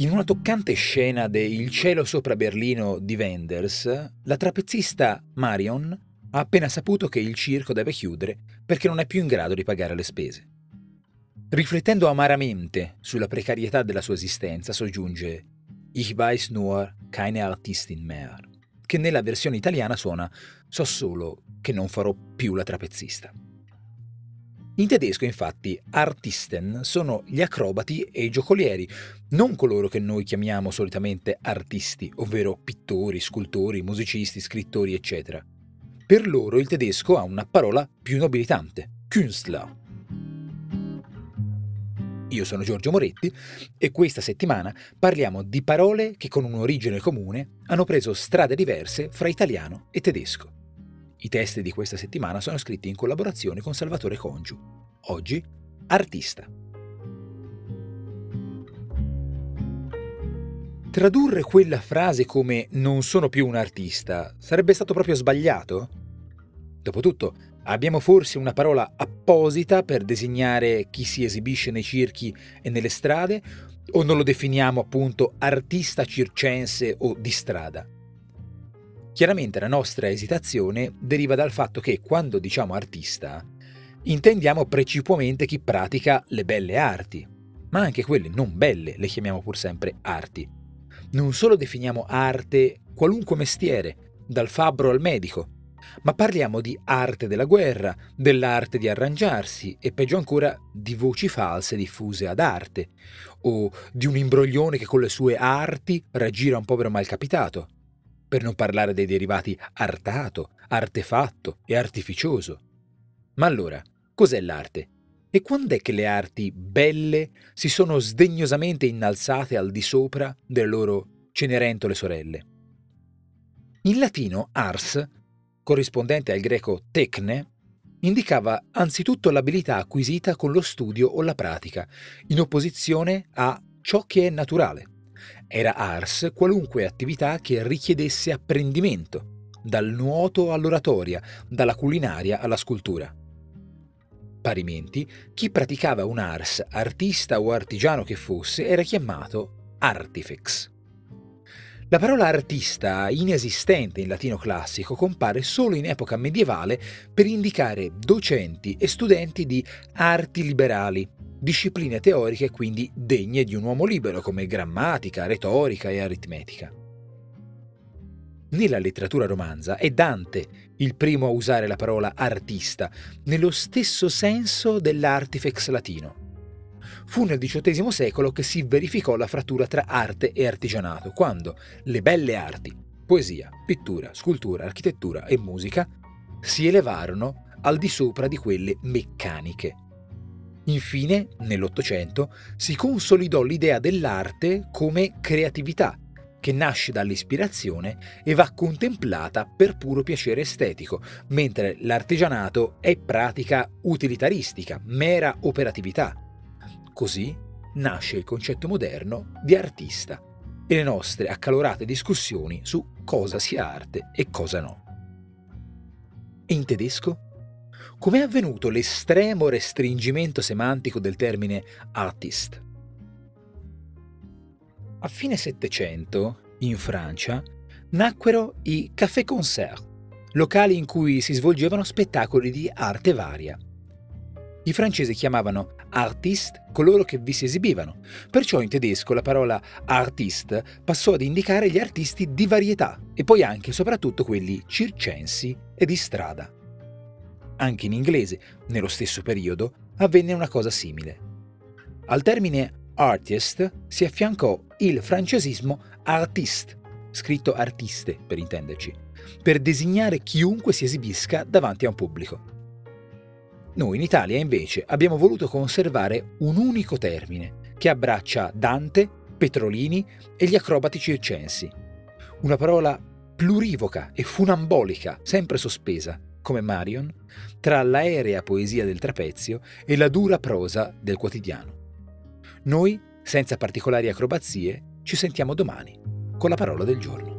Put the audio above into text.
In una toccante scena de Il cielo sopra Berlino di Wenders, la trapezzista Marion ha appena saputo che il circo deve chiudere perché non è più in grado di pagare le spese. Riflettendo amaramente sulla precarietà della sua esistenza, soggiunge Ich weiß nur keine Artistin mehr, che nella versione italiana suona So solo che non farò più la trapezzista. In tedesco, infatti, Artisten sono gli acrobati e i giocolieri, non coloro che noi chiamiamo solitamente artisti, ovvero pittori, scultori, musicisti, scrittori, eccetera. Per loro il tedesco ha una parola più nobilitante, Künstler. Io sono Giorgio Moretti e questa settimana parliamo di parole che con un'origine comune hanno preso strade diverse fra italiano e tedesco. I testi di questa settimana sono scritti in collaborazione con Salvatore Congiu. Oggi, artista. Tradurre quella frase come non sono più un artista sarebbe stato proprio sbagliato? Dopotutto, abbiamo forse una parola apposita per designare chi si esibisce nei circhi e nelle strade o non lo definiamo appunto artista circense o di strada? Chiaramente la nostra esitazione deriva dal fatto che quando diciamo artista intendiamo precipuamente chi pratica le belle arti, ma anche quelle non belle le chiamiamo pur sempre arti. Non solo definiamo arte qualunque mestiere, dal fabbro al medico, ma parliamo di arte della guerra, dell'arte di arrangiarsi e peggio ancora di voci false diffuse ad arte, o di un imbroglione che con le sue arti raggira un povero malcapitato per non parlare dei derivati artato, artefatto e artificioso. Ma allora, cos'è l'arte? E quando è che le arti belle si sono sdegnosamente innalzate al di sopra delle loro cenerentole sorelle? In latino ars, corrispondente al greco tecne, indicava anzitutto l'abilità acquisita con lo studio o la pratica, in opposizione a ciò che è naturale. Era ars qualunque attività che richiedesse apprendimento, dal nuoto all'oratoria, dalla culinaria alla scultura. Parimenti, chi praticava un ars, artista o artigiano che fosse, era chiamato artifex. La parola artista, inesistente in latino classico, compare solo in epoca medievale per indicare docenti e studenti di arti liberali, discipline teoriche quindi degne di un uomo libero come grammatica, retorica e aritmetica. Nella letteratura romanza è Dante il primo a usare la parola artista, nello stesso senso dell'artifex latino. Fu nel XVIII secolo che si verificò la frattura tra arte e artigianato, quando le belle arti, poesia, pittura, scultura, architettura e musica, si elevarono al di sopra di quelle meccaniche, Infine, nell'Ottocento, si consolidò l'idea dell'arte come creatività, che nasce dall'ispirazione e va contemplata per puro piacere estetico, mentre l'artigianato è pratica utilitaristica, mera operatività. Così nasce il concetto moderno di artista e le nostre accalorate discussioni su cosa sia arte e cosa no. In tedesco? Com'è avvenuto l'estremo restringimento semantico del termine artist? A fine Settecento, in Francia, nacquero i café-concert, locali in cui si svolgevano spettacoli di arte varia. I francesi chiamavano artist coloro che vi si esibivano, perciò in tedesco la parola artiste passò ad indicare gli artisti di varietà e poi anche e soprattutto quelli circensi e di strada. Anche in inglese, nello stesso periodo, avvenne una cosa simile. Al termine artist si affiancò il francesismo artiste, scritto artiste per intenderci, per designare chiunque si esibisca davanti a un pubblico. Noi in Italia invece abbiamo voluto conservare un unico termine che abbraccia Dante, Petrolini e gli acrobati circensi. Una parola plurivoca e funambolica, sempre sospesa, come Marion, tra l'aerea poesia del trapezio e la dura prosa del quotidiano. Noi, senza particolari acrobazie, ci sentiamo domani con la parola del giorno.